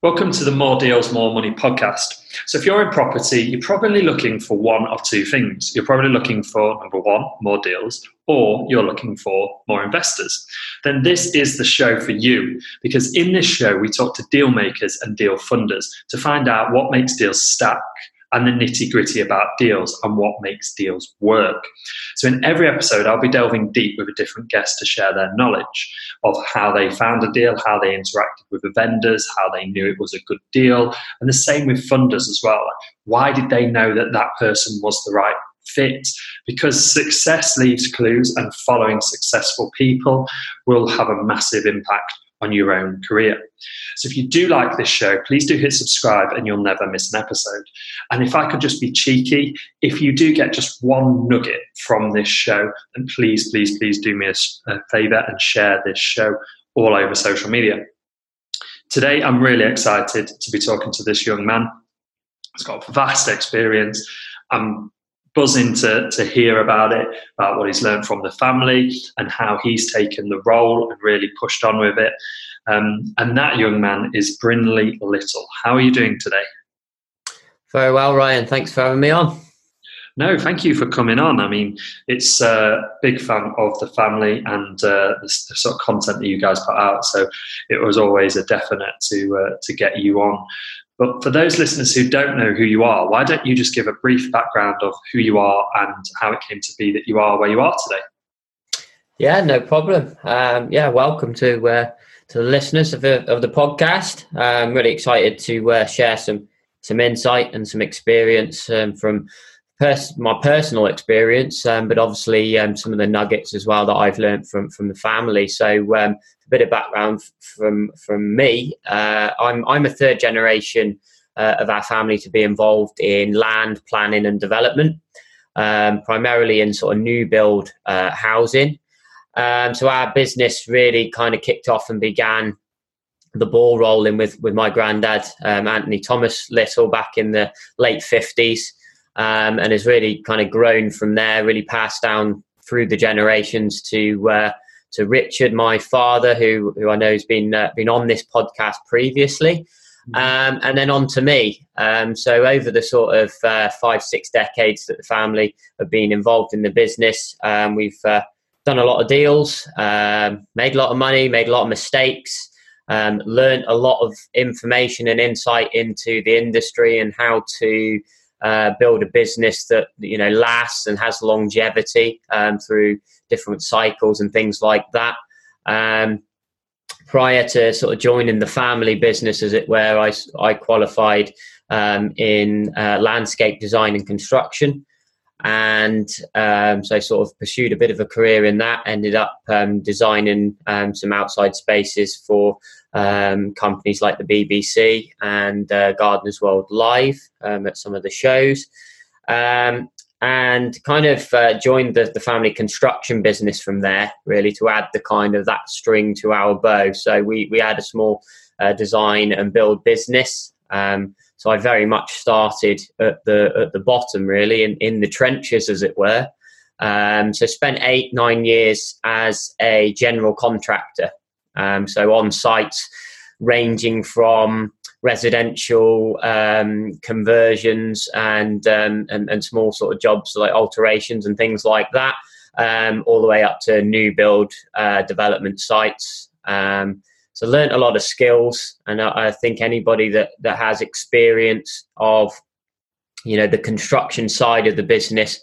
Welcome to the More Deals, More Money podcast. So, if you're in property, you're probably looking for one of two things. You're probably looking for number one, more deals, or you're looking for more investors. Then, this is the show for you because in this show, we talk to deal makers and deal funders to find out what makes deals stack and the nitty gritty about deals and what makes deals work. So, in every episode, I'll be delving deep with a different guest to share their knowledge of how they found a deal, how they interacted with the vendors, how they knew it was a good deal, and the same with funders as well. Why did they know that that person was the right fit because success leaves clues and following successful people will have a massive impact on your own career. So if you do like this show, please do hit subscribe and you'll never miss an episode. And if I could just be cheeky, if you do get just one nugget from this show, then please, please, please do me a, a favor and share this show all over social media. Today, I'm really excited to be talking to this young man. He's got vast experience. I'm buzzing to, to hear about it, about what he's learned from the family and how he's taken the role and really pushed on with it. Um, and that young man is Brinley Little. How are you doing today? Very well, Ryan. Thanks for having me on. No, thank you for coming on. I mean, it's a uh, big fan of the family and uh, the, the, sort of content that you guys put out. So it was always a definite to uh, to get you on. But for those listeners who don't know who you are, why don't you just give a brief background of who you are and how it came to be that you are where you are today? Yeah, no problem. Um, yeah, welcome to uh, to the listeners of the of the podcast. I'm really excited to uh, share some some insight and some experience um, from pers- my personal experience, um, but obviously um, some of the nuggets as well that I've learned from from the family. So um, bit of background from from me. Uh, I'm I'm a third generation uh, of our family to be involved in land planning and development, um, primarily in sort of new build uh, housing. Um, so our business really kind of kicked off and began the ball rolling with with my granddad um, Anthony Thomas Little back in the late fifties, um, and has really kind of grown from there. Really passed down through the generations to uh, to Richard, my father, who who I know has been uh, been on this podcast previously, mm-hmm. um, and then on to me. Um, so over the sort of uh, five six decades that the family have been involved in the business, um, we've uh, done a lot of deals, um, made a lot of money, made a lot of mistakes. Um, learned a lot of information and insight into the industry and how to uh, build a business that you know lasts and has longevity um, through different cycles and things like that. Um, prior to sort of joining the family business, as it were, I, I qualified um, in uh, landscape design and construction. And um, so sort of pursued a bit of a career in that, ended up um, designing um, some outside spaces for um, companies like the BBC and uh, Gardeners World Live um, at some of the shows. Um, and kind of uh, joined the, the family construction business from there, really, to add the kind of that string to our bow. So we, we had a small uh, design and build business. Um, so I very much started at the at the bottom, really, in, in the trenches, as it were. Um, so spent eight nine years as a general contractor um, so on sites ranging from residential um, conversions and, um, and, and small sort of jobs like alterations and things like that, um, all the way up to new build uh, development sites. So learned a lot of skills, and I, I think anybody that that has experience of you know the construction side of the business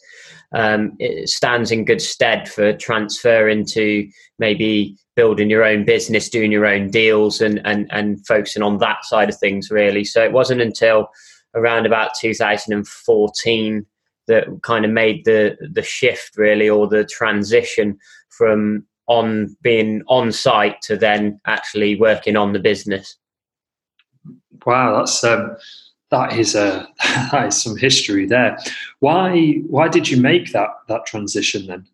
um, it stands in good stead for transfer into maybe building your own business, doing your own deals, and and and focusing on that side of things really. So it wasn't until around about 2014 that kind of made the the shift really, or the transition from on being on site to then actually working on the business. Wow, that's um, that is a that is some history there. Why why did you make that that transition then?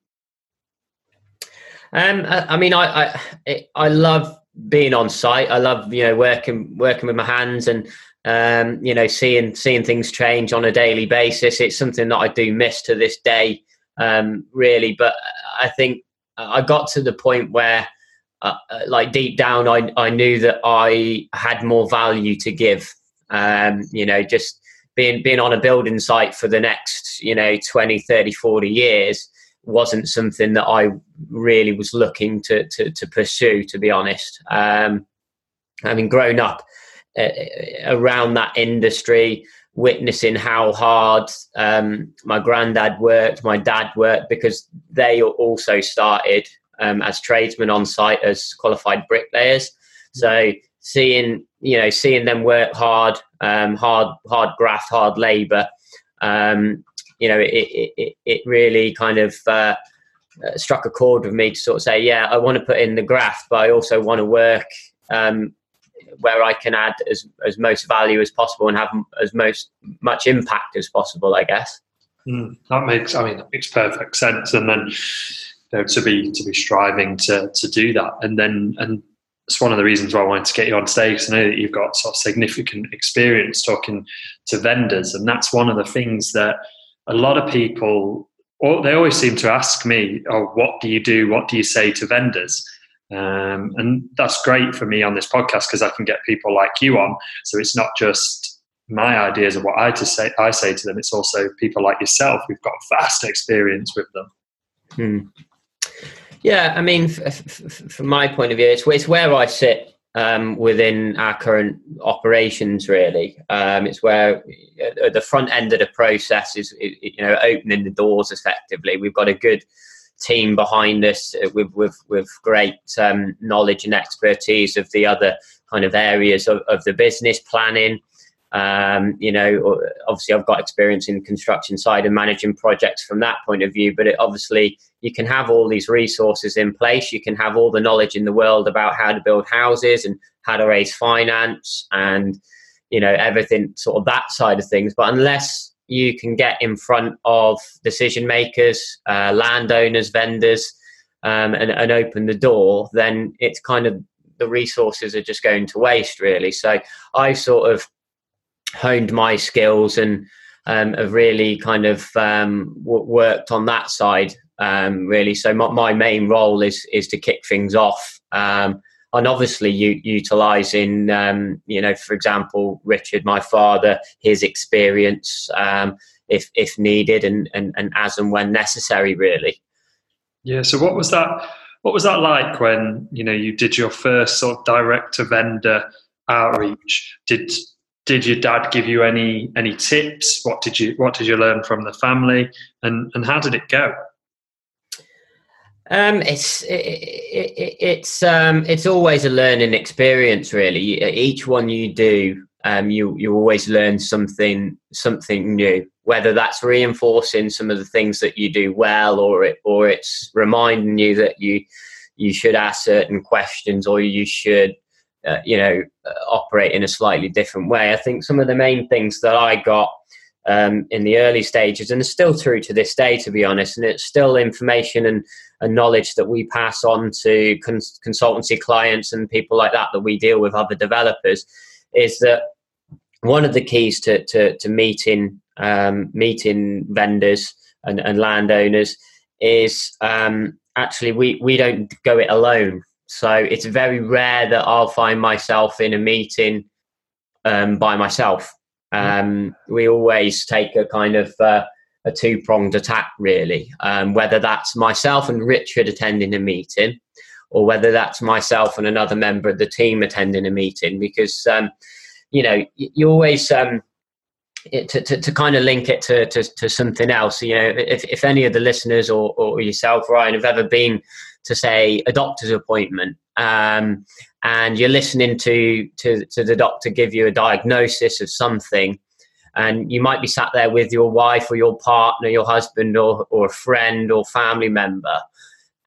Um, I, I mean, I, I I love being on site. I love you know working working with my hands and um, you know seeing seeing things change on a daily basis. It's something that I do miss to this day, um, really. But I think I got to the point where uh, uh, like deep down, I, I knew that I had more value to give. Um, you know, just being, being on a building site for the next, you know, 20, 30, 40 years wasn't something that I really was looking to, to, to pursue, to be honest. Um, mean, grown up uh, around that industry, witnessing how hard um, my granddad worked, my dad worked, because they also started um, as tradesmen on site as qualified bricklayers. So seeing you know seeing them work hard, um, hard hard graft, hard labour, um, you know, it, it, it really kind of uh, uh, struck a chord with me to sort of say, yeah, I want to put in the graft, but I also want to work um, where I can add as, as most value as possible and have as most much impact as possible, I guess. Mm, that makes, I mean, that makes perfect sense. And then you know, to be to be striving to to do that, and then and it's one of the reasons why I wanted to get you on stage. I know that you've got sort of significant experience talking to vendors, and that's one of the things that a lot of people they always seem to ask me, "Oh, what do you do? What do you say to vendors?" Um, and that's great for me on this podcast because I can get people like you on. So it's not just my ideas of what I to say I say to them. It's also people like yourself who've got vast experience with them. Hmm. Yeah, I mean, f- f- from my point of view, it's, it's where I sit um, within our current operations. Really, um, it's where the front end of the process is you know opening the doors effectively. We've got a good team behind us uh, with with, with great um, knowledge and expertise of the other kind of areas of, of the business planning. Um, you know, obviously, I've got experience in construction side and managing projects from that point of view. But it, obviously, you can have all these resources in place. You can have all the knowledge in the world about how to build houses and how to raise finance and you know everything sort of that side of things. But unless you can get in front of decision makers, uh, landowners, vendors, um, and, and open the door, then it's kind of the resources are just going to waste, really. So I sort of honed my skills and um, have really kind of um, w- worked on that side um, really. So my, my, main role is is to kick things off, um, and obviously u- utilizing um, you know, for example, Richard, my father, his experience um, if if needed, and, and and as and when necessary, really. Yeah. So what was that? What was that like when you know you did your first sort of direct to vendor outreach? Did did your dad give you any any tips? What did you what did you learn from the family, and and how did it go? Um, it's it, it, it's um, it's always a learning experience, really. Each one you do, um, you you always learn something something new. Whether that's reinforcing some of the things that you do well, or it or it's reminding you that you you should ask certain questions, or you should uh, you know, uh, operate in a slightly different way. I think some of the main things that I got um, in the early stages, and still true to this day, to be honest, and it's still information and, and knowledge that we pass on to cons- consultancy clients and people like that that we deal with, other developers, is that one of the keys to, to, to meeting um, meeting vendors and, and landowners is um, actually we, we don't go it alone so it's very rare that I'll find myself in a meeting um, by myself. Um, we always take a kind of uh, a two pronged attack, really, um, whether that's myself and Richard attending a meeting, or whether that's myself and another member of the team attending a meeting, because um, you know you always. Um, it, to, to, to, kind of link it to, to, to, something else, you know, if, if any of the listeners or, or yourself, Ryan, have ever been to say a doctor's appointment um, and you're listening to, to, to the doctor give you a diagnosis of something and you might be sat there with your wife or your partner your husband or, or a friend or family member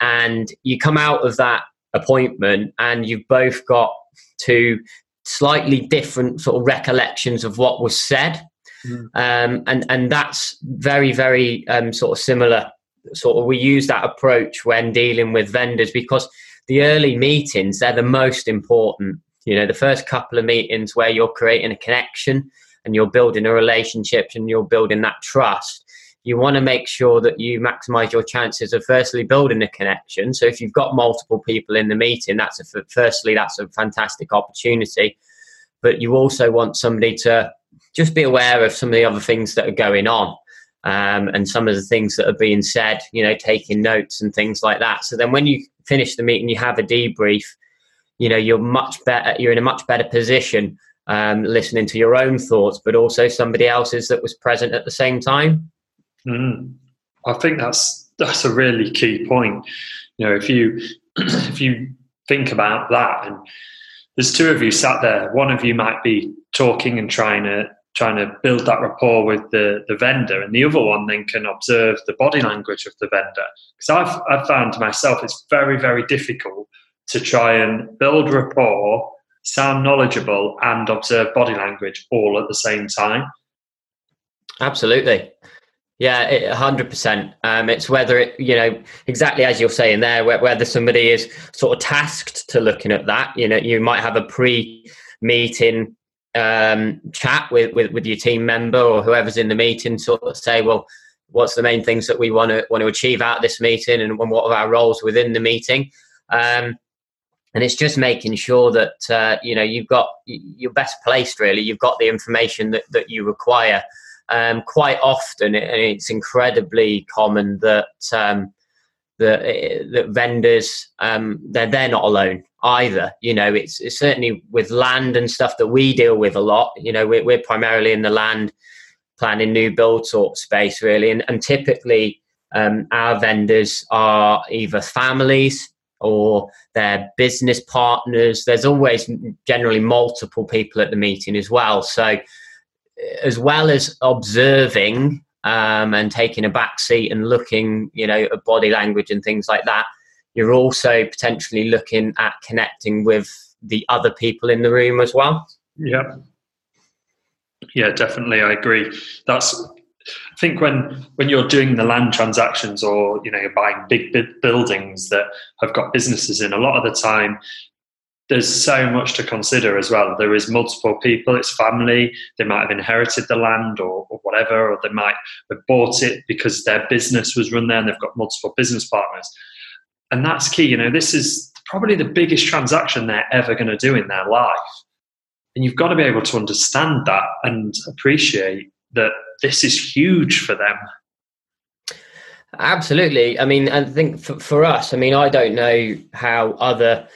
and you come out of that appointment and you've both got two slightly different sort of recollections of what was said mm. um, and and that's very very um, sort of similar sort of we use that approach when dealing with vendors because the early meetings they're the most important you know the first couple of meetings where you're creating a connection and you're building a relationship and you're building that trust you want to make sure that you maximize your chances of firstly building a connection. So if you've got multiple people in the meeting, that's a firstly that's a fantastic opportunity. But you also want somebody to just be aware of some of the other things that are going on. Um, and some of the things that are being said, you know, taking notes and things like that. So then when you finish the meeting, you have a debrief, you know, you're much better, you're in a much better position um, listening to your own thoughts, but also somebody else's that was present at the same time. Mm. I think that's that's a really key point. You know, if you if you think about that, and there's two of you sat there, one of you might be talking and trying to trying to build that rapport with the, the vendor, and the other one then can observe the body language of the vendor. Because I've I've found myself it's very very difficult to try and build rapport, sound knowledgeable, and observe body language all at the same time. Absolutely. Yeah, 100% um. It's whether it, you know, exactly as you're saying there, whether somebody is sort of tasked to looking at that. You know, you might have a pre-meeting um, chat with, with with your team member or whoever's in the meeting, sort of say, well, what's the main things that we want to want to achieve out of this meeting, and what are our roles within the meeting. Um, and it's just making sure that uh, you know you've got you're best placed. Really, you've got the information that that you require um, quite often, and it's incredibly common that um, that, that vendors um, they're they're not alone either. You know, it's, it's, certainly with land and stuff that we deal with a lot. You know, we're, we're primarily in the land planning new build sort space really, and, and typically um, our vendors are either families or their business partners. There's always generally multiple people at the meeting as well. So as well as observing um, and taking a back seat and looking, you know, at body language and things like that, you're also potentially looking at connecting with the other people in the room as well. Yeah. Yeah, definitely. I agree. That's I think when when you're doing the land transactions or you know you're buying big, big buildings that have got businesses in, a lot of the time there's so much to consider as well. There is multiple people, it's family, they might have inherited the land or, or, whatever, or they might have bought it because their business was run there and they've got multiple business partners. And that's key. You know, this is probably the biggest transaction they're ever going to do in their life. And you've got to be able to understand that and appreciate that this is huge for them. Absolutely. I mean, I think for, for us, I mean, I don't know how other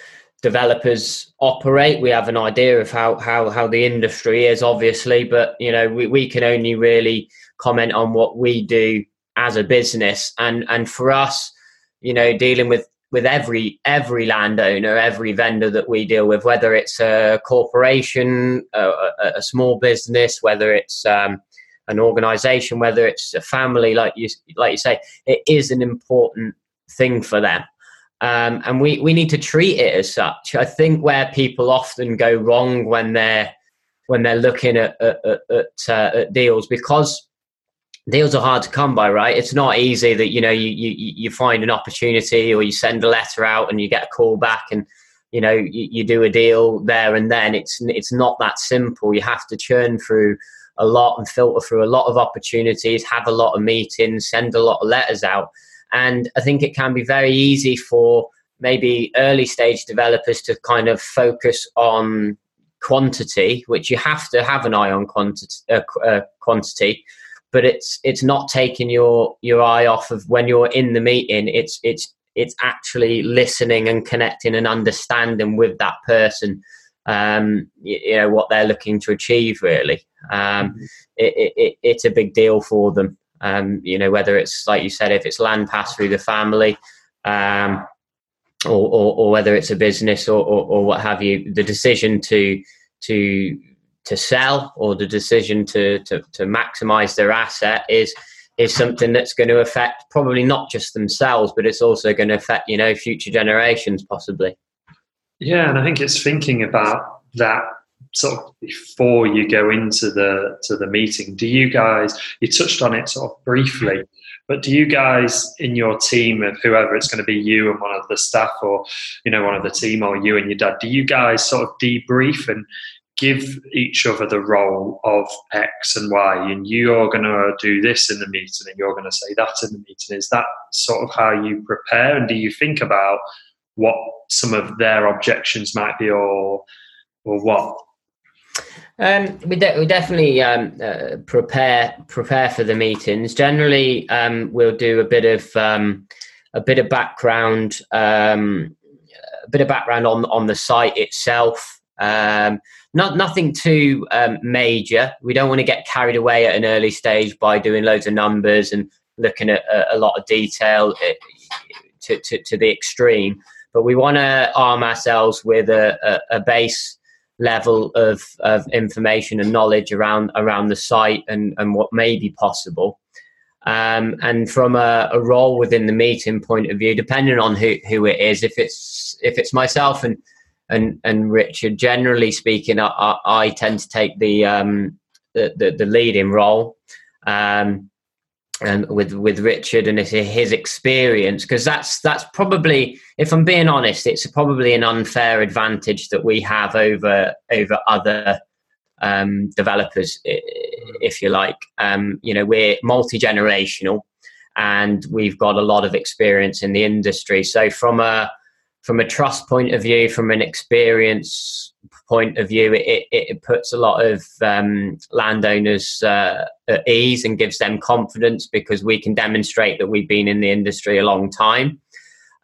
developers operate. We have an idea of how how how the industry is, obviously, but you know we, we can only really comment on what we do as a business. And and for us, you know, dealing with with every every landowner, every vendor that we deal with, whether it's a corporation, a, a, a small business, whether it's um, an organization, whether it's a family, like you like you say, it is an important thing for them. Um, and we, we need to treat it as such. I think where people often go wrong when they're when they're looking at at, at, uh, at, deals because deals are hard to come by, right? It's not easy that you know you, you you find an opportunity or you send a letter out and you get a call back and you know you, you do a deal there and then. It's it's not that simple. You have to churn through a lot and filter through a lot of opportunities, have a lot of meetings, send a lot of letters out and I think it can be very easy for maybe early stage developers to kind of focus on quantity, which you have to have an eye on quantity, uh, uh, quantity but it's it's not taking your your eye off of when you're in the meeting. It's it's it's actually listening and connecting and understanding with that person. Um, you, you, know what they're looking to achieve. Really, um, mm-hmm. it, it, it's a big deal for them. Um, you know, whether it's like you said, if it's land passed through the family, um, or, or, or, whether it's a business or, or, or, what have you, the decision to to to sell or the decision to to, to maximize their asset is is something that's going to affect probably not just themselves, but it's also going to affect you know future generations possibly. Yeah, and I think it's thinking about that sort of before you go into the to the meeting do you guys you touched on it sort of briefly but do you guys in your team of whoever it's going to be you and one of the staff or you know one of the team or you and your dad do you guys sort of debrief and give each other the role of X and Y, and you're going to do this in the meeting, and you're going to say that in the meeting. Is that sort of how you prepare? And do you think about what some of their objections might be, or or what? Um, we, de- we definitely um, uh, prepare prepare for the meetings. Generally, um, we'll do a bit of um, a bit of background, um, a bit of background on on the site itself. Um, not nothing too major. We don't want to get carried away at an early stage by doing loads of numbers and looking at a, a lot of detail eh, to, to, to, the extreme. But we want to arm ourselves with a, a, a base level of, of information and knowledge around around the site and, and what may be possible. Um, and from a, a, role within the meeting point of view, depending on who, who it is, if it's if it's myself and and and Richard, generally speaking, I, I tend to take the um, the, the, the leading role. Um, and with with Richard and his experience because that's that's probably if I'm being honest it's probably an unfair advantage that we have over over other um, developers if you like. Um, you know we're multi generational and we've got a lot of experience in the industry. So from a from a trust point of view from an experience point of view, it, it puts a lot of um, landowners uh, at ease and gives them confidence because we can demonstrate that we've been in the industry a long time.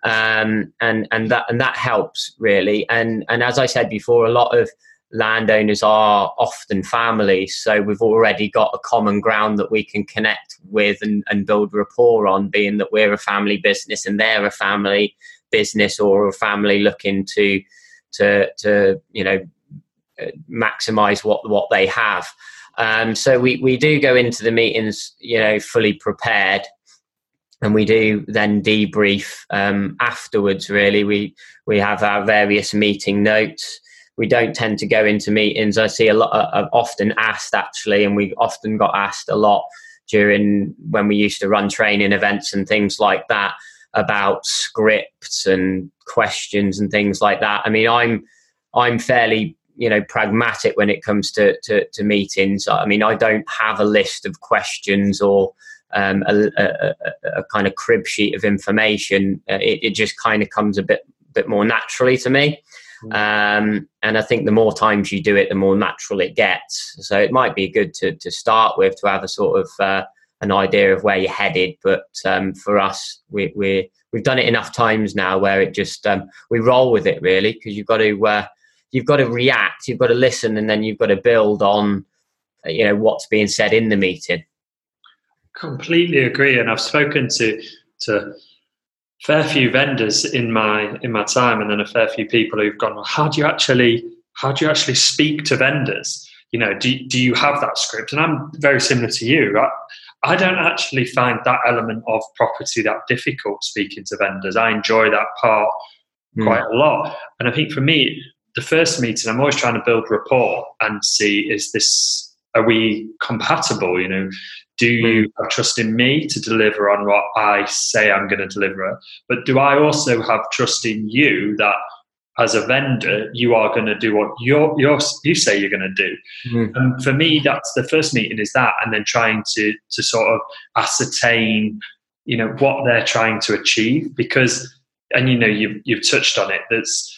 Um, and and that and that helps really. And and as I said before, a lot of landowners are often families, so we've already got a common ground that we can connect with and, and build rapport on. Being that we're a family business and they're a family business or a family looking to to to you know maximize what what they have. Um, so we we do go into the meetings, you know, fully prepared, and we do then debrief um, afterwards. Really, we we have our various meeting notes. We don't tend to go into meetings. I see a lot of often asked actually, and we often got asked a lot during when we used to run training events and things like that about scripts and questions and things like that. I mean, I'm I'm fairly you know pragmatic when it comes to, to, to meetings. I mean, I don't have a list of questions or um, a, a, a, kind of crib sheet of information. Uh, it, it, just kind of comes a bit bit more naturally to me. Mm. Um, and I think the more times you do it, the more natural it gets. So it might be good to, to start with to have a sort of uh, an idea of where you're headed. But um, for us, we, we we've done it enough times now where it just um, we roll with it really because you've got to uh, you've got to react, you've got to listen, and then you've got to build on uh, you know what's being said in the meeting. Completely agree, and I've spoken to to fair few vendors in my in my time, and then a fair few people who've gone, well, how do you actually how do you actually speak to vendors? You know, do do you have that script? And I'm very similar to you. I, I don't actually find that element of property that difficult speaking to vendors. I enjoy that part mm. quite a lot. And I think for me, the first meeting, I'm always trying to build rapport and see is this, are we compatible? You know, do you mm. have trust in me to deliver on what I say I'm going to deliver? But do I also have trust in you that as a vendor, you are going to do what you're, you're, you say you're going to do. Mm-hmm. And for me, that's the first meeting is that, and then trying to to sort of ascertain, you know, what they're trying to achieve. Because, and you know, you've you've touched on it. That's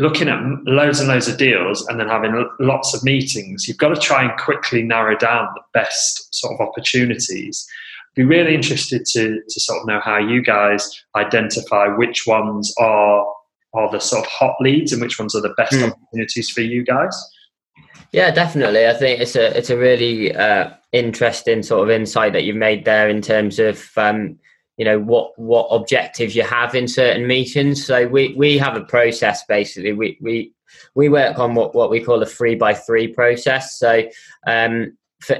looking at loads and loads of deals and then having lots of meetings. You've got to try and quickly narrow down the best sort of opportunities. Be really interested to to sort of know how you guys identify which ones are are the sort of hot leads and which ones are the best mm. opportunities for you guys? Yeah, definitely. I think it's a it's a really uh, interesting sort of insight that you've made there in terms of um, you know what what objectives you have in certain meetings. So we we have a process basically. We we we work on what what we call a three by three process. So um, for,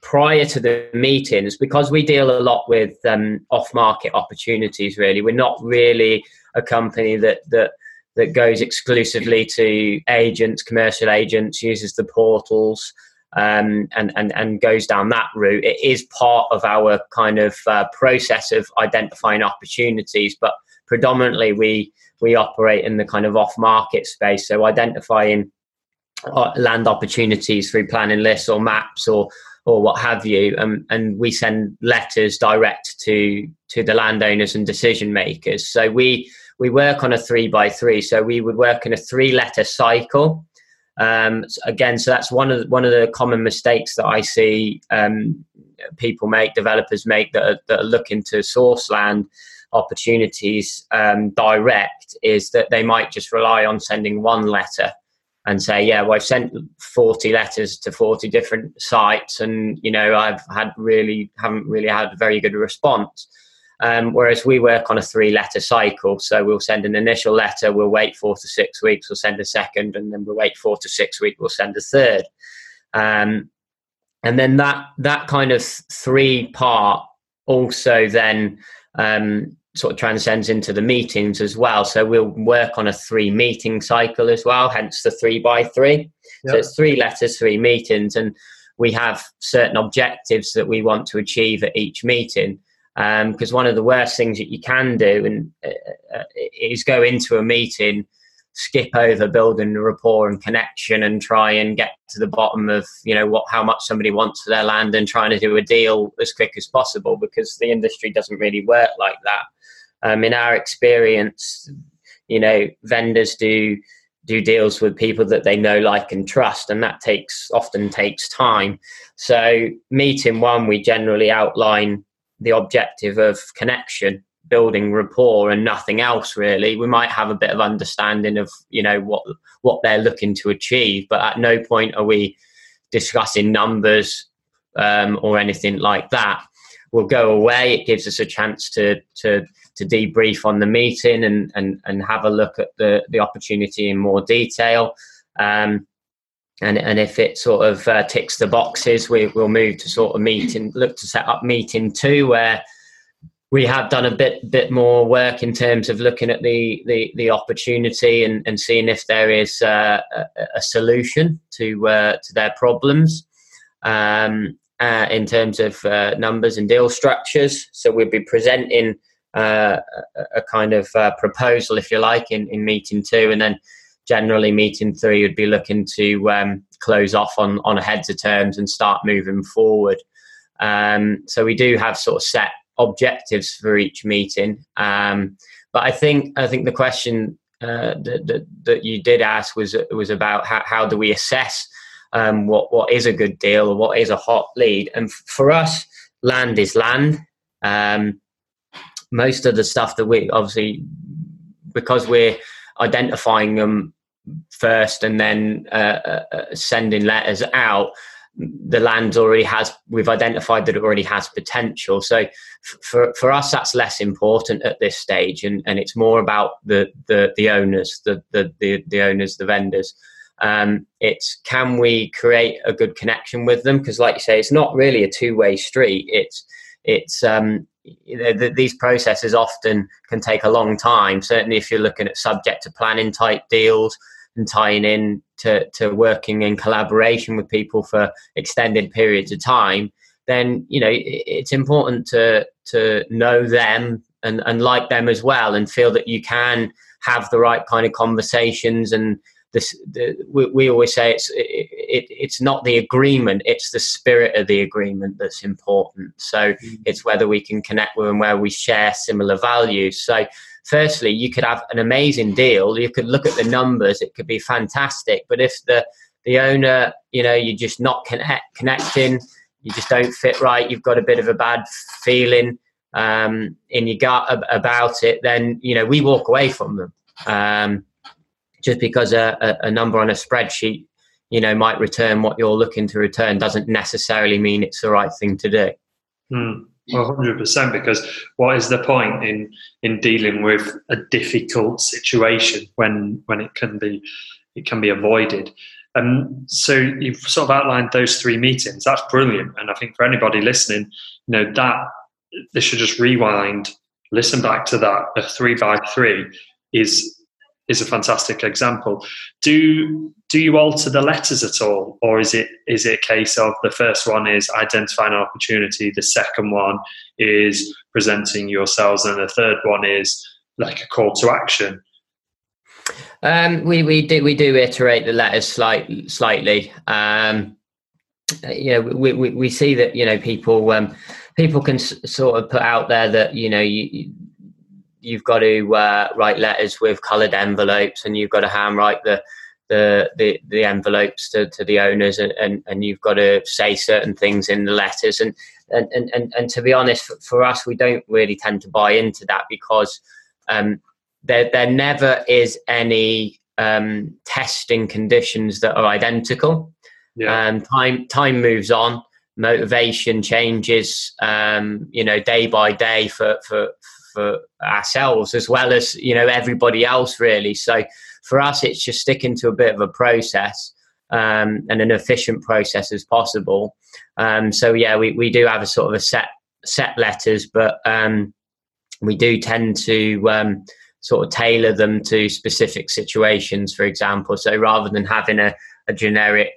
prior to the meetings, because we deal a lot with um, off market opportunities. Really, we're not really a company that that that goes exclusively to agents, commercial agents, uses the portals, um, and and and goes down that route. It is part of our kind of uh, process of identifying opportunities, but predominantly we we operate in the kind of off market space. So identifying uh, land opportunities through planning lists or maps or or what have you, um, and we send letters direct to to the landowners and decision makers. So we we work on a three by three. So we would work in a three letter cycle. Um, again, so that's one of the, one of the common mistakes that I see um, people make, developers make that are, that are looking to source land opportunities um, direct is that they might just rely on sending one letter and say, yeah, well, I've sent 40 letters to 40 different sites and, you know, I've had really, haven't really had a very good response. Um, whereas we work on a three letter cycle. So we'll send an initial letter, we'll wait four to six weeks, we'll send a second, and then we'll wait four to six weeks, we'll send a third. Um, and then that, that kind of three part also then um, sort of transcends into the meetings as well. So we'll work on a three meeting cycle as well, hence the three by three. Yep. So it's three letters, three meetings, and we have certain objectives that we want to achieve at each meeting. Because um, one of the worst things that you can do and uh, uh, is go into a meeting, skip over building a rapport and connection, and try and get to the bottom of you know what how much somebody wants for their land and trying to do a deal as quick as possible. Because the industry doesn't really work like that. Um, in our experience, you know, vendors do do deals with people that they know, like, and trust, and that takes often takes time. So, meeting one, we generally outline the objective of connection, building rapport, and nothing else really. We might have a bit of understanding of you know what what they're looking to achieve, but at no point are we discussing numbers um, or anything like that. We'll go away. It gives us a chance to to to debrief on the meeting and, and, and have a look at the, the opportunity in more detail. Um, and, and if it sort of uh, ticks the boxes, we, will move to sort of meeting, look to set up meeting two, where we have done a bit bit more work in terms of looking at the the, the opportunity and, and seeing if there is uh, a, a, solution to uh, to their problems. Um, uh, in terms of uh, numbers and deal structures. So we'll be presenting uh, a kind of proposal, if you like, in, in meeting two, and then generally meeting three would be looking to um, close off on on a heads of terms and start moving forward. Um, so we do have sort of set objectives for each meeting, um, but I think I think the question uh, that, that, that you did ask was was about how, how do we assess um, what what is a good deal or what is a hot lead, and for us, land is land. Um, most of the stuff that we obviously because we're identifying them first and then uh, uh, uh, sending letters out the land already has we've identified that it already has potential. So f- for for us that's less important at this stage and and it's more about the the the owners the the the, owners the vendors. Um, it's can we create a good connection with them? Because like you say it's not really a two-way street. It's it's um, you know, the, these processes often can take a long time. Certainly, if you're looking at subject to planning type deals and tying in to, to working in collaboration with people for extended periods of time, then you know it's important to to know them and, and like them as well, and feel that you can have the right kind of conversations and this the, we, we, always say it's it, it, it's not the agreement it's the spirit of the agreement that's important. So mm-hmm. it's whether we can connect with and where we share similar values. So firstly you could have an amazing deal you could look at the numbers it could be fantastic but if the the owner you know you're just not connect, connecting you just don't fit right you've got a bit of a bad feeling um, in your gut about it then you know we walk away from them. Um, just because a, a, number on a spreadsheet you know might return what you're looking to return doesn't necessarily mean it's the right thing to do. Mm, 100% because what is the point in in dealing with a difficult situation when when it can be it can be avoided? And um, so you've sort of outlined those three meetings. That's brilliant. And i think for anybody listening you know that they should just rewind listen back to that a three by three is is a fantastic example. Do do you alter the letters at all, or is it is it a case of the first one is identifying an opportunity, the second one is presenting yourselves, and the third one is like a call to action? Um, we we do we do iterate the letters slight, slightly. Um, you know, we, we, we see that you know people um, people can sort of put out there that you know you you've got to uh, write letters with coloured envelopes and you've got to handwrite the the the, the envelopes to, to the owners and, and, and you've got to say certain things in the letters. And and, and, and to be honest for us we don't really tend to buy into that because um, there there never is any um, testing conditions that are identical. Yeah. um, time time moves on. Motivation changes um, you know day by day for for for ourselves as well as you know everybody else really so for us it's just sticking to a bit of a process um, and an efficient process as possible um, so yeah we, we do have a sort of a set set letters but um, we do tend to um, sort of tailor them to specific situations for example so rather than having a, a generic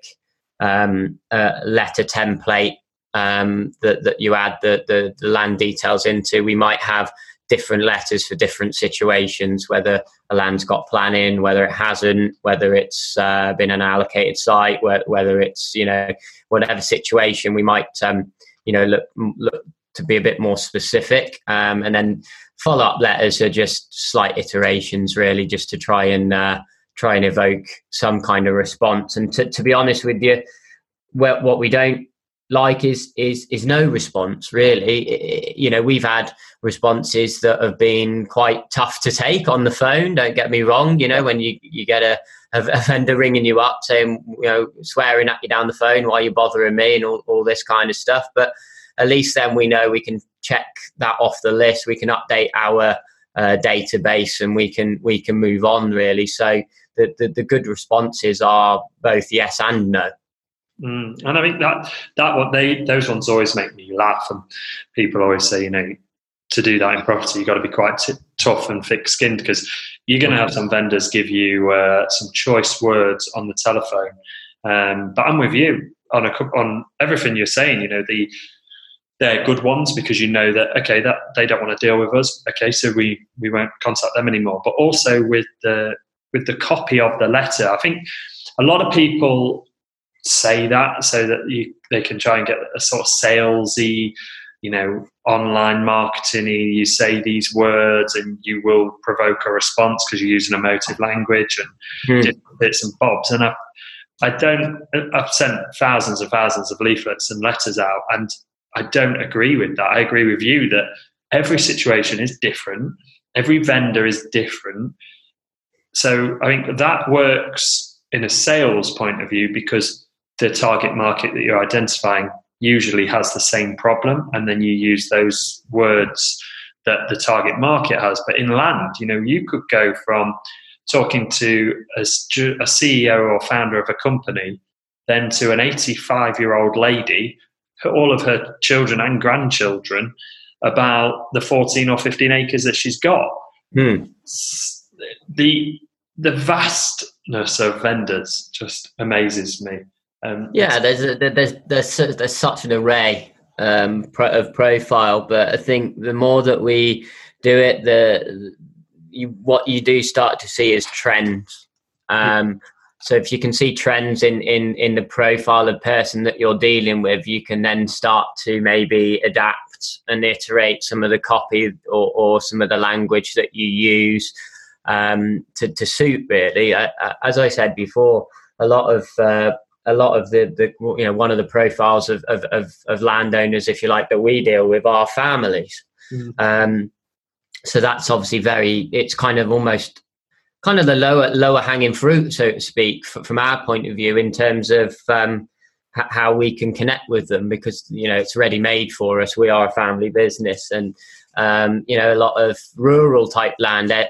um, uh, letter template um, that, that you add the, the, the land details into. We might have different letters for different situations, whether a land's got planning, whether it hasn't, whether it's uh, been an allocated site, whether, it's, you know, whatever situation, we might, um, you know, look, look to be a bit more specific. Um, and then follow up letters are just slight iterations, really, just to try and uh, try and evoke some kind of response. And to, to be honest with you, what we don't like is is is no response really. You know we've had responses that have been quite tough to take on the phone don't get me wrong. You know when you you get a, a vendor ringing you up saying you know swearing at you down the phone why you bothering me? and all, all this kind of stuff. But at least then we know we can check that off the list. We can update our uh, database and we can we can move on really. So the, the, the good responses are both yes and no Mm. And I think that that what they those ones always make me laugh, and people always say, you know, to do that in property, you've got to be quite t- tough and thick-skinned because you're going to have some vendors give you uh, some choice words on the telephone. Um, but I'm with you on a on everything you're saying. You know, the they're good ones because you know that okay that they don't want to deal with us. Okay, so we we won't contact them anymore. But also with the with the copy of the letter, I think a lot of people say that so that you they can try and get a sort of salesy, you know, online marketing. You say these words and you will provoke a response because you're using emotive language and hmm. different bits and bobs. And I, I don't. I've sent thousands and thousands of leaflets and letters out, and I don't agree with that. I agree with you that every situation is different. Every vendor is different. So I think that works in a sales point of view because the target market that you're identifying usually has the same problem, and then you use those words that the target market has. But in land, you know, you could go from talking to a, a CEO or founder of a company, then to an 85 year old lady, all of her children and grandchildren, about the 14 or 15 acres that she's got. Hmm. The the vastness of vendors just amazes me. Um, Yeah, there's a, there- there's there's there's such an array um, pro- of profile, but I think the more that we do it, the you, what you do start to see is trends. Um, so if you can see trends in, in in the profile of person that you're dealing with, you can then start to maybe adapt and iterate some of the copy or, or some of the language that you use um, to to suit. Really, I, I- as I said before, a lot of uh, a lot of the, the you know one of the profiles of, of, of, of landowners, if you like, that we deal with are families. Mhm. Um, so that's obviously very. It's kind of almost kind of the lower lower hanging fruit, so to speak, f- from our point of view, in terms of um, h- how we can connect with them, because you know it's ready made for us. We are a family business, and um, you know a lot of rural type land uh,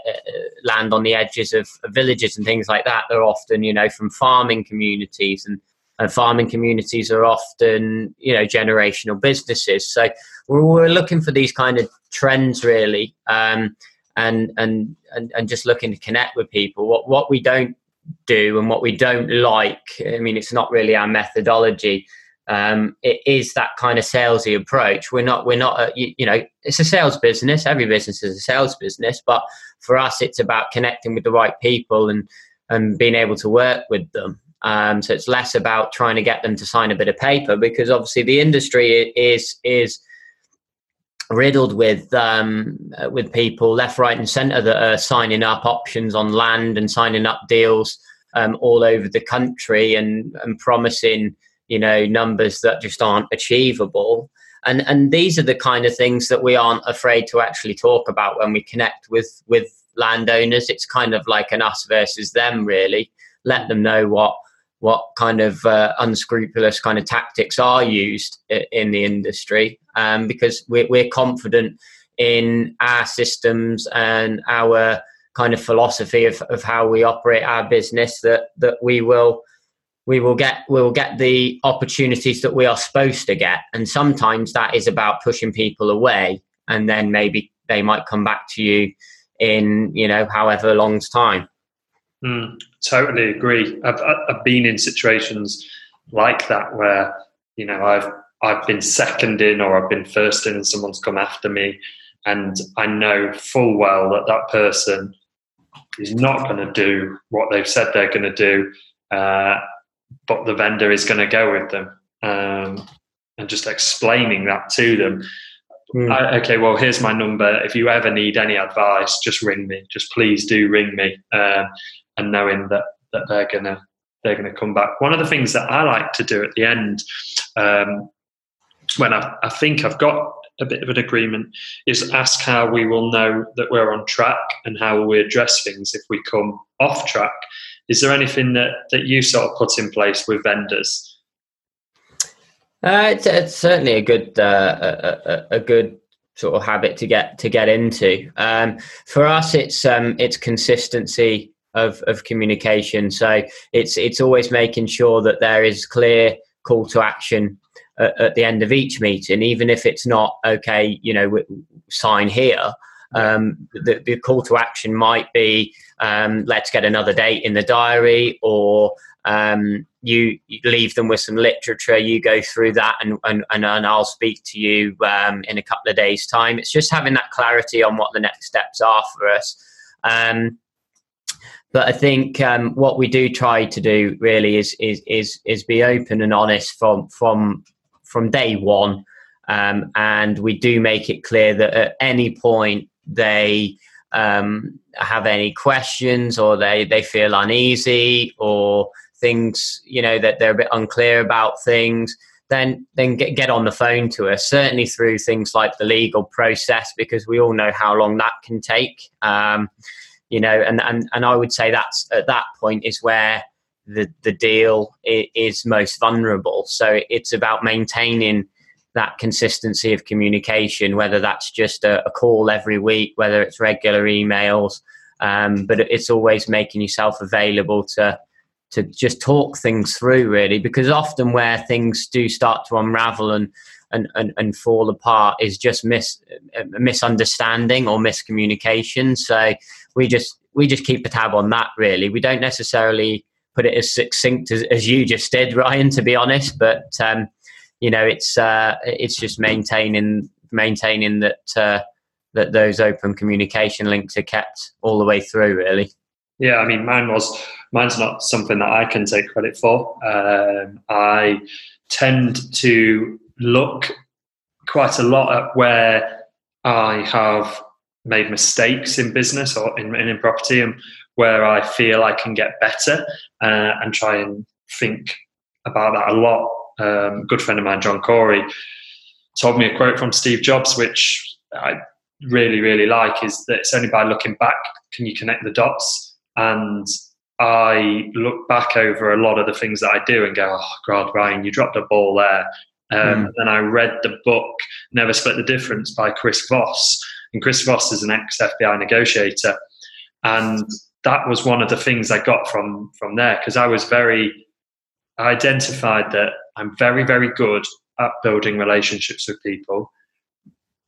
land on the edges of, villages and things like that. They're often you know from farming communities and. And farming communities are often, you know, generational businesses. So we're, we're looking for these kind of trends, really, um, and, and and and just looking to connect with people. What what we don't do and what we don't like. I mean, it's not really our methodology. Um, it is that kind of salesy approach. We're not, we're not, a, you, you, know, it's a sales business. Every business is a sales business, but for us, it's about connecting with the right people and and being able to work with them. Um, so it's less about trying to get them to sign a bit of paper because obviously the industry is is riddled with um, with people left, right, and centre that are signing up options on land and signing up deals um, all over the country and and promising you know numbers that just aren't achievable. And and these are the kind of things that we aren't afraid to actually talk about when we connect with with landowners. It's kind of like an us versus them, really. Let them know what what kind of uh, unscrupulous kind of tactics are used in the industry, um, because we're, we're confident in our systems and our kind of philosophy of, of how we operate our business that that we will we will get we will get the opportunities that we are supposed to get and sometimes that is about pushing people away and then maybe they might come back to you in you know however long's time. Mm, totally agree. I've I've been in situations like that where you know I've I've been second in or I've been first in and someone's come after me, and I know full well that that person is not going to do what they've said they're going to do, uh, but the vendor is going to go with them. Um, and just explaining that to them Mm. I, okay, well, here's my number. If you ever need any advice, just ring me. Just please do ring me. Uh, and knowing that that they're gonna they're gonna come back. One of the things that I like to do at the end, um, when I, I think I've got a bit of an agreement, is ask how we will know that we're on track and how we address things if we come off track. Is there anything that that you sort of put in place with vendors? Uh, it's, it's, certainly a good uh, a, a, a, good sort of habit to get to get into. Um, for us, it's um, it's consistency of, of communication. So it's it's always making sure that there is clear call to action at, at the end of each meeting, even if it's not okay. You know, sign here. Um, the, the, call to action might be um, let's get another date in the diary or um, you, leave them with some literature you go through that and, and, and, i'll speak to you um, in a couple of days time. It's just having that clarity on what the next steps are for us. Um, but i think um, what we do try to do really is, is is is be open and honest from from from day one. And we do make it clear that at any point they um, have any questions or they, they feel uneasy or things you know that they're a bit unclear about things then then get, get on the phone to us certainly through things like the legal process because we all know how long that can take. Um, you know and, and and i would say that's at that point is where the the deal is most vulnerable. So it's about maintaining that consistency of communication whether that's just a, a call every week whether it's regular emails um, but it's always making yourself available to to just talk things through really because often where things do start to unravel and and, and, and fall apart is just mis, misunderstanding or miscommunication. So we just we just keep a tab on that really. We don't necessarily put it as succinct as, as you just did ryan to be honest but um, you know it's uh, it's just maintaining maintaining that uh, that those open communication links are kept all the way through really yeah, I mean, mine was mine's not something that I can take credit for. Um, I tend to look quite a lot at where I have made mistakes in business or in, in property and where I feel I can get better uh, and try and think about that a lot. Um, a good friend of mine, John Corey, told me a quote from Steve Jobs, which I really, really like, is that it's only by looking back can you connect the dots and I look back over a lot of the things that I do and go, oh, God, Ryan, you dropped a ball there. Um, mm. And I read the book Never Split the Difference by Chris Voss. And Chris Voss is an ex FBI negotiator. And that was one of the things I got from, from there because I was very, I identified that I'm very, very good at building relationships with people,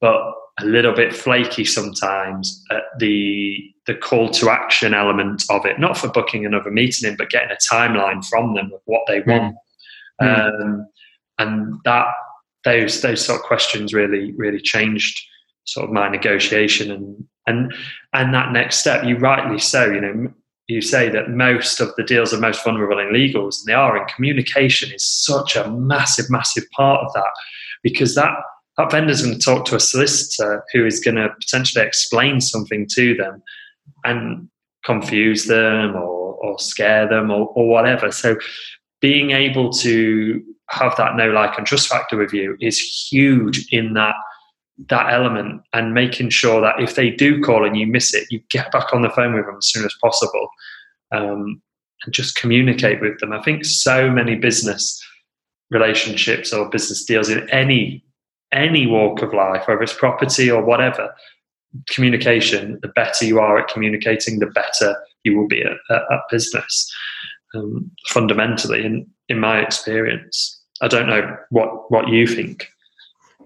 but a little bit flaky sometimes at the the call to action element of it, not for booking another meeting in, but getting a timeline from them of what they want. Mm. Um, and that those those sort of questions really really changed sort of my negotiation and and and that next step. You rightly so. You know, you say that most of the deals are most vulnerable in legals, and they are. And communication is such a massive, massive part of that because that that vendor's going to talk to a solicitor who is going to potentially explain something to them and confuse them or, or scare them or, or whatever. So being able to have that no like and trust factor with you is huge in that that element and making sure that if they do call and you miss it, you get back on the phone with them as soon as possible um, and just communicate with them. I think so many business relationships or business deals in any any walk of life, whether it's property or whatever, communication, the better you are at communicating, the better you will be at, at, at business. Um, fundamentally, in, in my experience, I don't know what, what you think.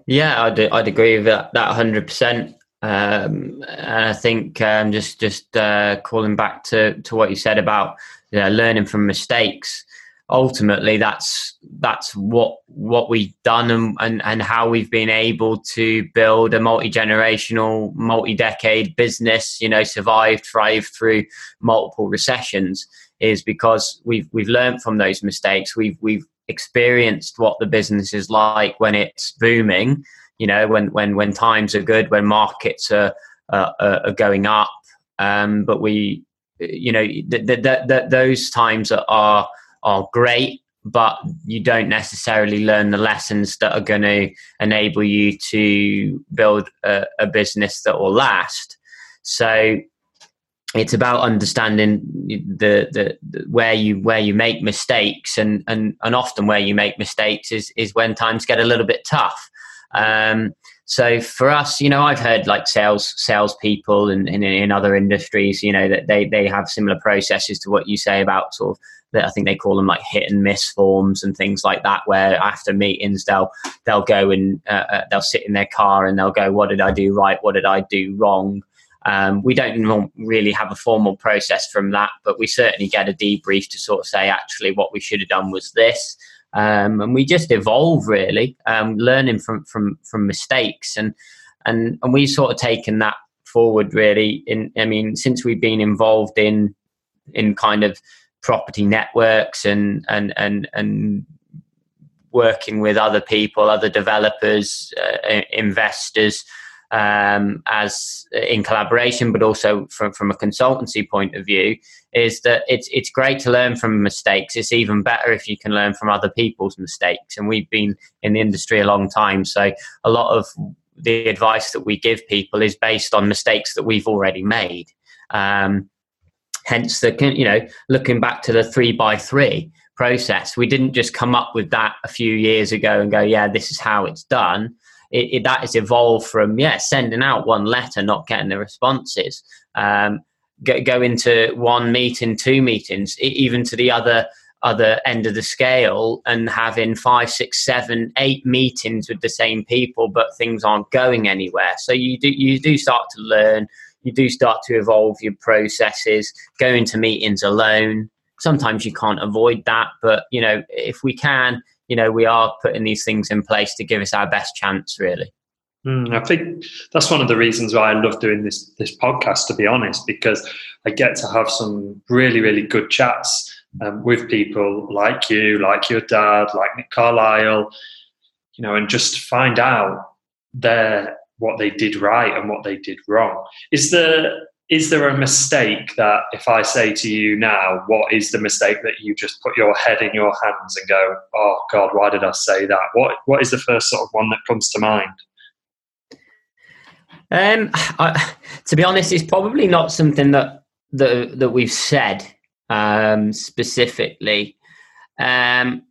Yeah, I'd, I'd agree with that, that 100%. Um, and I think um, just just uh, calling back to, to what you said about you know, learning from mistakes ultimately that's that's what what we've done and, and, and how we've been able to build a multi-generational multi-decade business you know survive thrive through multiple recessions is because we've we've learned from those mistakes we've we've experienced what the business is like when it's booming you know when when when times are good when markets are uh, are going up um, but we you know th- th- those times are are great, but you don't necessarily learn the lessons that are going to enable you to build a, a business that will last. So it's about understanding the, the, the, where you where you make mistakes and, and and often where you make mistakes is is when times get a little bit tough. Um, so for us, you know, I've heard like sales salespeople and in, in, other industries, you know, that they they have similar processes to what you say about sort of that I think they call them like hit and miss forms and things like that, where after meetings they'll they'll go and uh, uh, they'll sit in their car and they'll go, "What did I do right? What did I do wrong?" Um, we don't really have a formal process from that, but we certainly get a debrief to sort of say, actually, what we should have done was this. Um, and we just evolve really, um, learning from, from, from mistakes. And, and, and we've sort of taken that forward really in, I mean, since we've been involved in, in kind of property networks and and and and working with other people, other developers, uh, investors, um, as in collaboration, but also from from a consultancy point of view, is that it's it's great to learn from mistakes. It's even better if you can learn from other people's mistakes. And we've been in the industry a long time, so a lot of the advice that we give people is based on mistakes that we've already made. Um, Hence the you know looking back to the three by three process, we didn't just come up with that a few years ago and go, yeah, this is how it's done. It, it, that has evolved from yeah sending out one letter, not getting the responses, um, go, go into one meeting, two meetings, even to the other other end of the scale and having five, six, seven, eight meetings with the same people, but things aren't going anywhere. So you do you do start to learn you do start to evolve your processes, going to meetings alone. Sometimes you can't avoid that, but you know, if we can, you know, we are putting these things in place to give us our best chance, really. Mm, I think that's one of the reasons why I love doing this this podcast, to be honest, because I get to have some really, really good chats um, with people like you, like your dad, like Nick Carlisle, you know, and just find out their what they did right and what they did wrong. Is there is there a mistake that if I say to you now, what is the mistake that you just put your head in your hands and go, oh God, why did I say that? What what is the first sort of one that comes to mind? Um, I, to be honest, it's probably not something that that that we've said um, specifically. Um,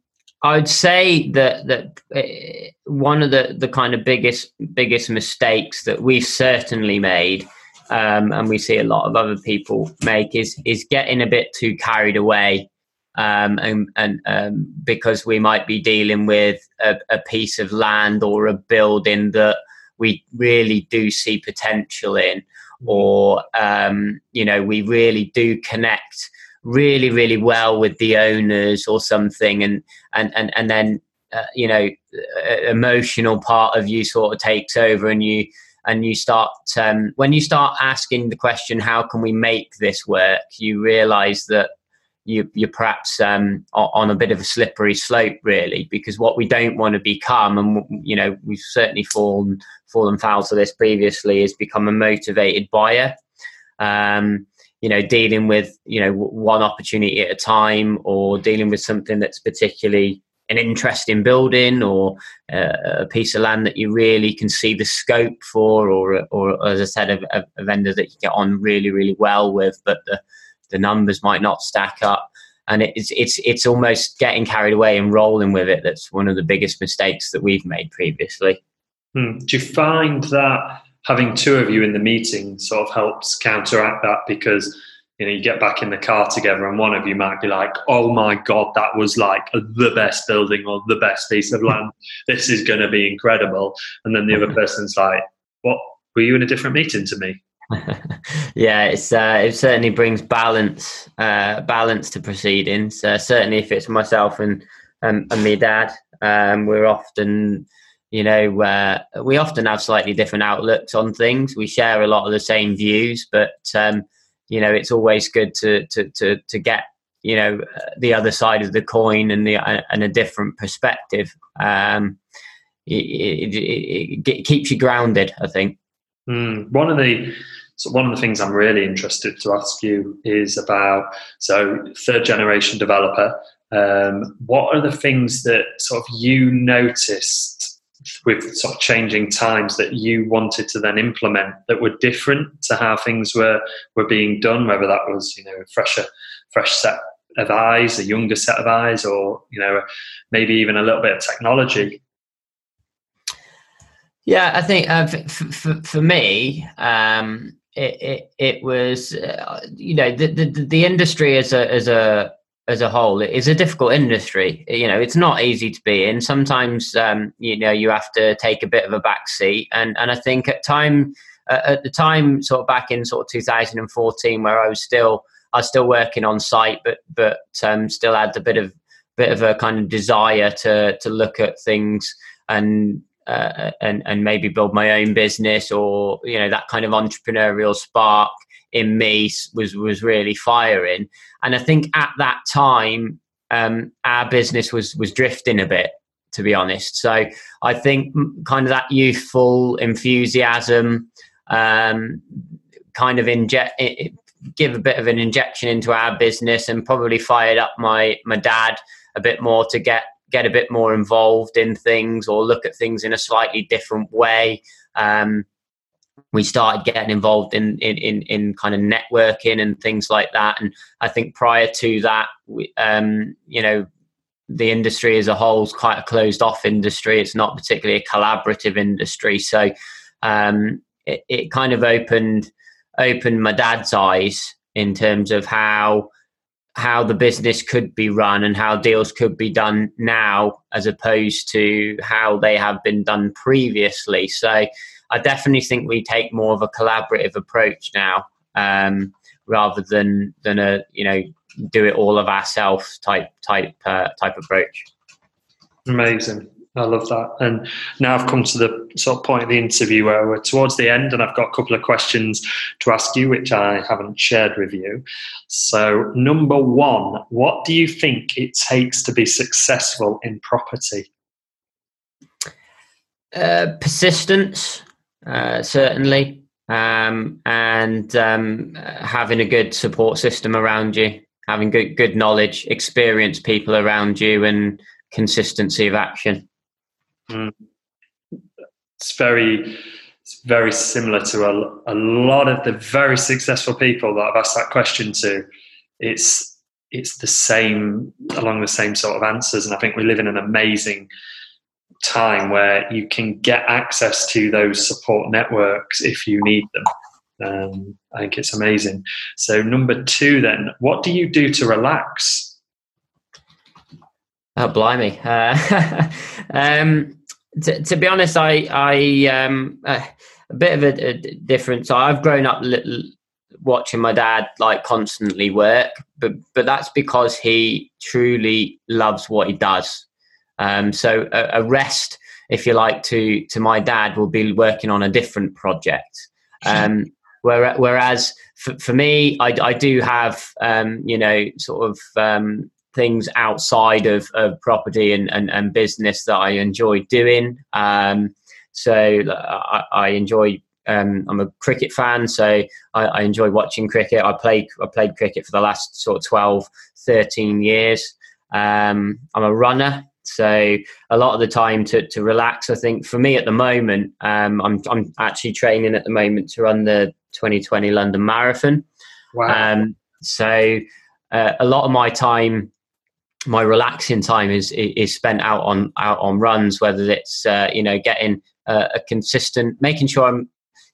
I'd say that that uh, one of the, the kind of biggest biggest mistakes that we've certainly made, um, and we see a lot of other people make, is is getting a bit too carried away, um, and and um, because we might be dealing with a, a piece of land or a building that we really do see potential in, or um, you know we really do connect really really well with the owners or something and and and, and then uh, you know emotional part of you sort of takes over and you and you start um, when you start asking the question how can we make this work? You realize that you, you're perhaps um, on a bit of a slippery slope really because what we don't want to become and you know we've certainly fallen fallen foul to this previously is become a motivated buyer. Um, you know dealing with you know one opportunity at a time or dealing with something that's particularly an interesting building or uh, a piece of land that you really can see the scope for, or, or as I said, a, a, vendor that you get on really, really well with, but the, the numbers might not stack up. And it's it's it's almost getting carried away and rolling with it. That's one of the biggest mistakes that we've made previously. Hmm. Do you find that having two of you in the meeting sort of helps counteract that because you know, you get back in the car together and one of you might be like, oh my God, that was like the best building or the best piece of land. This is going to be incredible. And then the other person's like, what? Were you in a different meeting to me? yeah, it's uh, it certainly brings balance uh, balance to proceedings. Uh, certainly, if it's myself and um, and my dad, um, we're often, you know, uh, we often have slightly different outlooks on things. We share a lot of the same views, but um, you know it's always good to to to to get you know the other side of the coin and the and a different perspective. Um, it, it, it, keeps you grounded, I think. Mm. One of the so one of the things I'm really interested to ask you is about so third generation developer. Um, what are the things that sort of you noticed with sort of changing times that you wanted to then implement that were different to how things were were being done, whether that was you know a fresher fresh set of eyes, a younger set of eyes, or you know maybe even a little bit of technology. Yeah, I think uh, for, for, for me, um, it, it, it was uh, you know the, the the industry as a as a as a whole it is a difficult industry. You know it's not easy to be in. Sometimes um, you know you have to take a bit of a back seat. And and i think at time uh, at the time sort of back in sort of 2014 where i was still i was still working on site but but um, still had a bit of bit of a kind of desire to to look at things and uh, and and maybe build my own business or you know that kind of entrepreneurial spark in me was was really firing. And I think at that time, um, our business was was drifting a bit, to be honest. So I think kind of that youthful enthusiasm, um, kind of inject give a bit of an injection into our business, and probably fired up my my dad a bit more to get get a bit more involved in things or look at things in a slightly different way. Um, we started getting involved in, in, in, in, kind of networking and things like that. And I think prior to that, we, um, you know, the industry as a whole is quite a closed off industry. It's not particularly a collaborative industry. So um, it, it kind of opened opened my dad's eyes in terms of how how the business could be run and how deals could be done now as opposed to how they have been done previously. So I definitely think we take more of a collaborative approach now, um, rather than than a you know do it all of ourselves type type uh, type approach. Amazing. I love that. And now I've come to the sort of point of the interview where we're towards the end, and I've got a couple of questions to ask you, which I haven't shared with you. So, number one, what do you think it takes to be successful in property? Uh, persistence, uh, certainly, um, and um, having a good support system around you, having good good knowledge, experienced people around you, and consistency of action. Mm. It's very it's very similar to a, a lot of the very successful people that I've asked that question to. It's it's the same along the same sort of answers, and I think we live in an amazing time where you can get access to those support networks if you need them. Um, I think it's amazing. So, number two, then, what do you do to relax? Oh, blimey! Uh, um, to, to, be honest, I, I um, uh, a bit of a, a difference. I've grown up watching my dad like constantly work, but but that's because he truly loves what he does Um, so a, a, rest, if you like, to to my dad will be working on a different project. Um, whereas for, for me, I, I, do have um, you know sort of um, things outside of, of property and, and, and, business that I enjoy doing. Um, so I, I enjoy um, I'm a cricket fan, so I, I, enjoy watching cricket. I played I played cricket for the last sort of 12, 13 years. Um, I'm a runner, so a lot of the time to, to relax. I think for me at the moment, um, I'm I'm actually training at the moment to run the 2020 London Marathon. Wow. Um, so uh, a lot of my time my relaxing time is is spent out on out on runs whether it's uh, you know getting uh, a consistent making sure i'm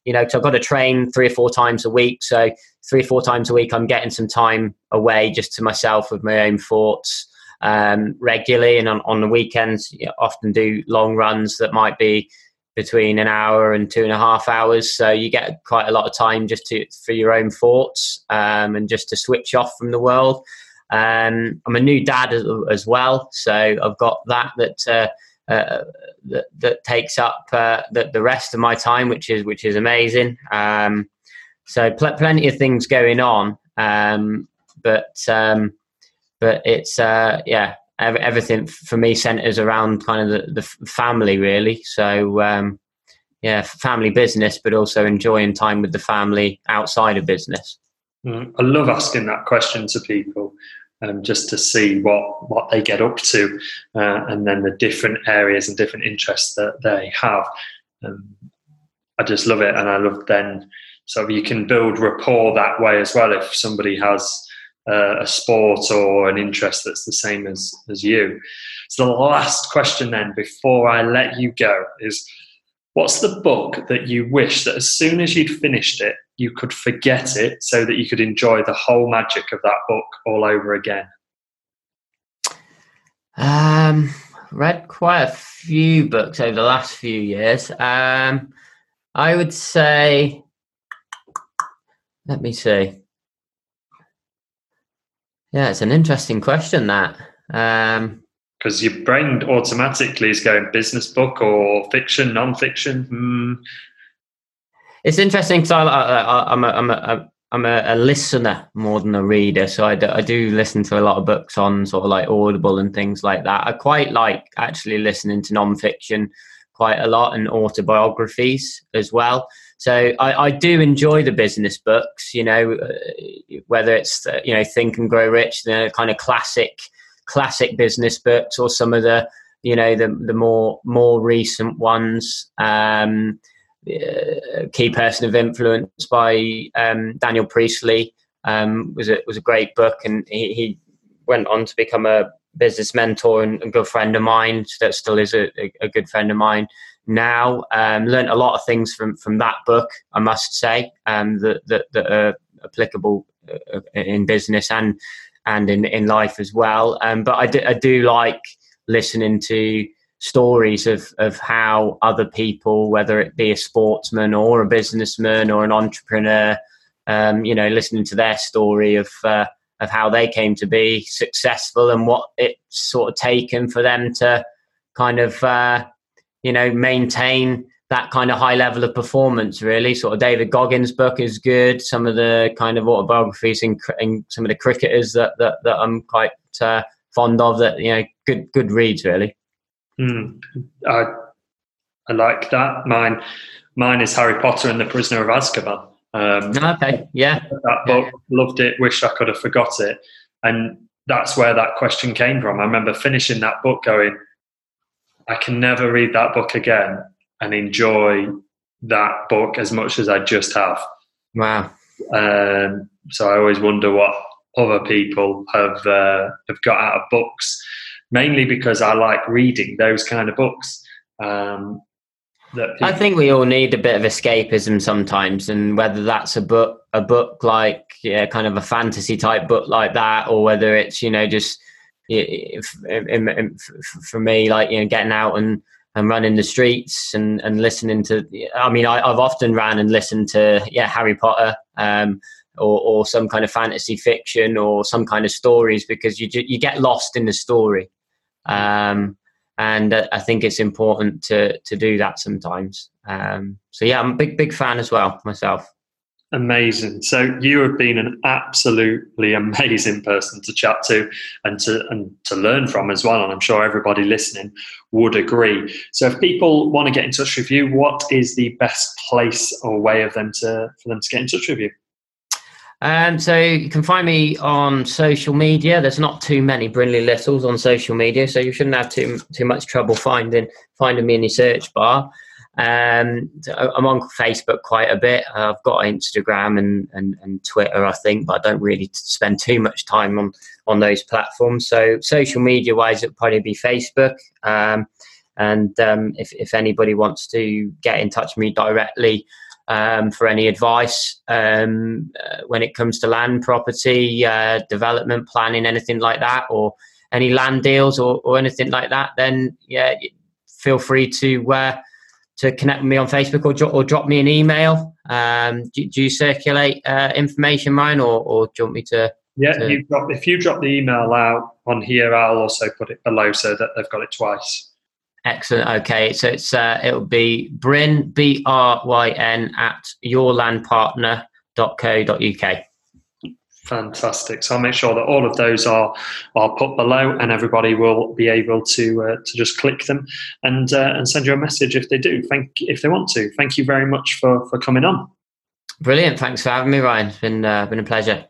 you know, so I've got to train three or four times a week. So three or four times a week, I'm getting some time away just to myself with my own thoughts um, regularly. And on, on the weekends, you know, often do long runs that might be between an hour and two and a half hours. So you get quite a lot of time just to for your own thoughts um, and just to switch off from the world. Um, I'm a new dad as, as, well, so I've got that that uh, uh, that, that takes up uh, the, the rest of my time, which is which is amazing. Um, so pl- plenty of things going on, um, but um, but it's uh, yeah everything for me centers around kind of the, the family really. So um, yeah, family business, but also enjoying time with the family outside of business. Mm, I love asking that question to people um, just to see what what they get up to, uh, and then the different areas and different interests that they have. Um, I just love it, and I love then so you can build rapport that way as well. If somebody has uh, a sport or an interest that's the same as as you. So the last question then, before I let you go, is what's the book that you wish that as soon as you'd finished it, you could forget it so that you could enjoy the whole magic of that book all over again? Um, read quite a few books over the last few years. Um, I would say, let me see. Yeah, it's an interesting question. That um, because your brain automatically is going business book or fiction, non-fiction. Hmm. It's interesting because I, am a, I'm a, I'm a, a, listener more than a reader, so I do, I do listen to a lot of books on sort of like Audible and things like that. I quite like actually listening to non-fiction quite a lot and autobiographies as well. So I, I do enjoy the business books, you know, uh, whether it's uh, you know Think and Grow Rich, the kind of classic classic business books or some of the you know the the more more recent ones. Um, uh, Key Person of Influence by um, Daniel Priestley um, was a was a great book, and he, he went on to become a business mentor and a good friend of mine. That still is a, a good friend of mine now. Um, learned a lot of things from from that book, I must say, um, that, that that are applicable uh, in business and and in, in life as well. Um, but I do, I do like listening to stories of, of how other people, whether it be a sportsman or a businessman or an entrepreneur, um, you know, listening to their story of uh, of how they came to be successful and what it's sort of taken for them to kind of uh, you know maintain that kind of high level of performance, really. Sort of David Goggins' book is good. Some of the kind of autobiographies in, in some of the cricketers that that, that I'm quite uh, fond of. That you know, good good reads, really. Mm, I I like that. Mine mine is Harry Potter and the Prisoner of Azkaban. Um, okay, yeah, that book loved it. Wish I could have forgot it, and that's where that question came from. I remember finishing that book, going, I can never read that book again and enjoy that book as much as I just have. Wow. Um, so I always wonder what other people have uh, have got out of books, mainly because I like reading those kind of books. Um, I think we all need a bit of escapism sometimes, and whether that's a book, a book like yeah, kind of a fantasy type book like that, or whether it's you know just for me like you know getting out and and running the streets and, and listening to. I mean, I, have often ran and listened to yeah Harry Potter um, or, or some kind of fantasy fiction or some kind of stories because you you get lost in the story. Um, and I think it's important to to do that sometimes. Um, so yeah, I'm a big big fan as well myself. Amazing. So you have been an absolutely amazing person to chat to and to and to learn from as well. And I'm sure everybody listening would agree. So if people want to get in touch with you, what is the best place or way of them to for them to get in touch with you? Um, so you can find me on social media. There's not too many Brinley Littles on social media, so you shouldn't have too too much trouble finding finding me in your search bar. Um, I'm on Facebook quite a bit. I've got Instagram and, and, and Twitter, I think, but I don't really spend too much time on, on those platforms. So social media wise, it'd probably be Facebook. Um, and um, if, if anybody wants to get in touch with me directly um, for any advice um, uh, when it comes to land property, uh, development planning, anything like that, or any land deals or, or anything like that, then yeah, feel free to uh, to connect with me on Facebook or, or drop me an email. Um, do, do, you circulate uh, information, Ryan, or, or do you want me to? Yeah, to... You drop, if you drop the email out on here, I'll also put it below so that they've got it twice. Excellent. Okay, so it's uh, it'll be Bryn B R Y N at yourlandpartner.co.uk. Fantastic. So I'll make sure that all of those are are put below, and everybody will be able to uh, to just click them and uh, and send you a message if they do. Thank if they want to. Thank you very much for for coming on. Brilliant. Thanks for having me, Ryan. It's been uh, been a pleasure.